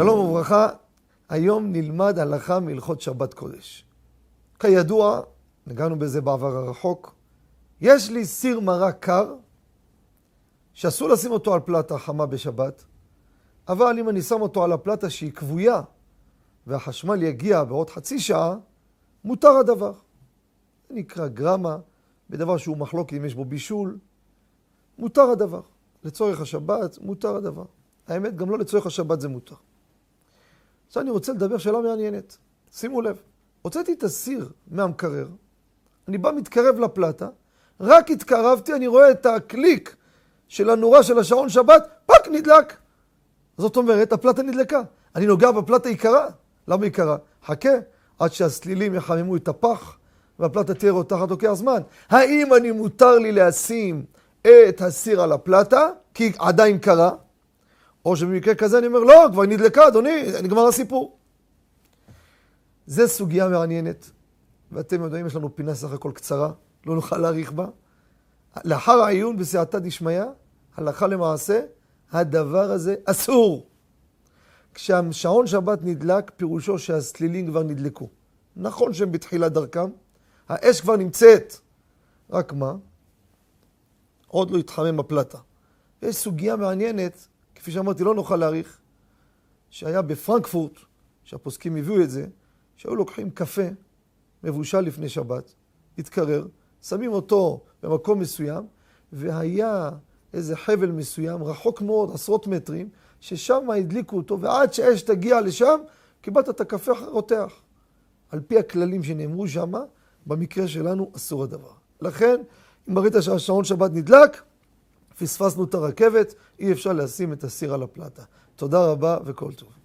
וברכה, היום נלמד הלכה מהלכות שבת קודש. כידוע, נגענו בזה בעבר הרחוק, יש לי סיר מרק קר, שאסור לשים אותו על פלטה חמה בשבת, אבל אם אני שם אותו על הפלטה שהיא כבויה, והחשמל יגיע בעוד חצי שעה, מותר הדבר. זה נקרא גרמה, בדבר שהוא מחלוקת אם יש בו בישול, מותר הדבר. לצורך השבת, מותר הדבר. האמת, גם לא לצורך השבת זה מותר. עכשיו אני רוצה לדבר שאלה מעניינת. שימו לב, הוצאתי את הסיר מהמקרר, אני בא מתקרב לפלטה, רק התקרבתי, אני רואה את הקליק של הנורה של השעון שבת, טאק, נדלק. זאת אומרת, הפלטה נדלקה. אני נוגע בפלטה יקרה. למה יקרה? חכה, עד שהסלילים יחממו את הפח, והפלטה תהיה רותחת, לוקח זמן. האם אני מותר לי לשים את הסיר על הפלטה, כי עדיין קרה? או שבמקרה כזה אני אומר, לא, כבר נדלקה, אדוני, נגמר הסיפור. זה סוגיה מעניינת, ואתם יודעים, יש לנו פינה סך הכל קצרה, לא נוכל להאריך בה. לאחר העיון בסייעתא דשמיא, הלכה למעשה, הדבר הזה אסור. כשהשעון שבת נדלק, פירושו שהסלילים כבר נדלקו. נכון שהם בתחילת דרכם, האש כבר נמצאת. רק מה? עוד לא התחמם הפלטה. יש סוגיה מעניינת, כפי שאמרתי, לא נוכל להעריך, שהיה בפרנקפורט, שהפוסקים הביאו את זה, שהיו לוקחים קפה מבושל לפני שבת, התקרר, שמים אותו במקום מסוים, והיה איזה חבל מסוים, רחוק מאוד, עשרות מטרים, ששם הדליקו אותו, ועד שאש תגיע לשם, קיבלת את הקפה רותח. על פי הכללים שנאמרו שם, במקרה שלנו אסור הדבר. לכן, אם ראית שהשעון שבת נדלק, פספסנו את הרכבת, אי אפשר לשים את הסיר על הפלטה. תודה רבה וכל טוב.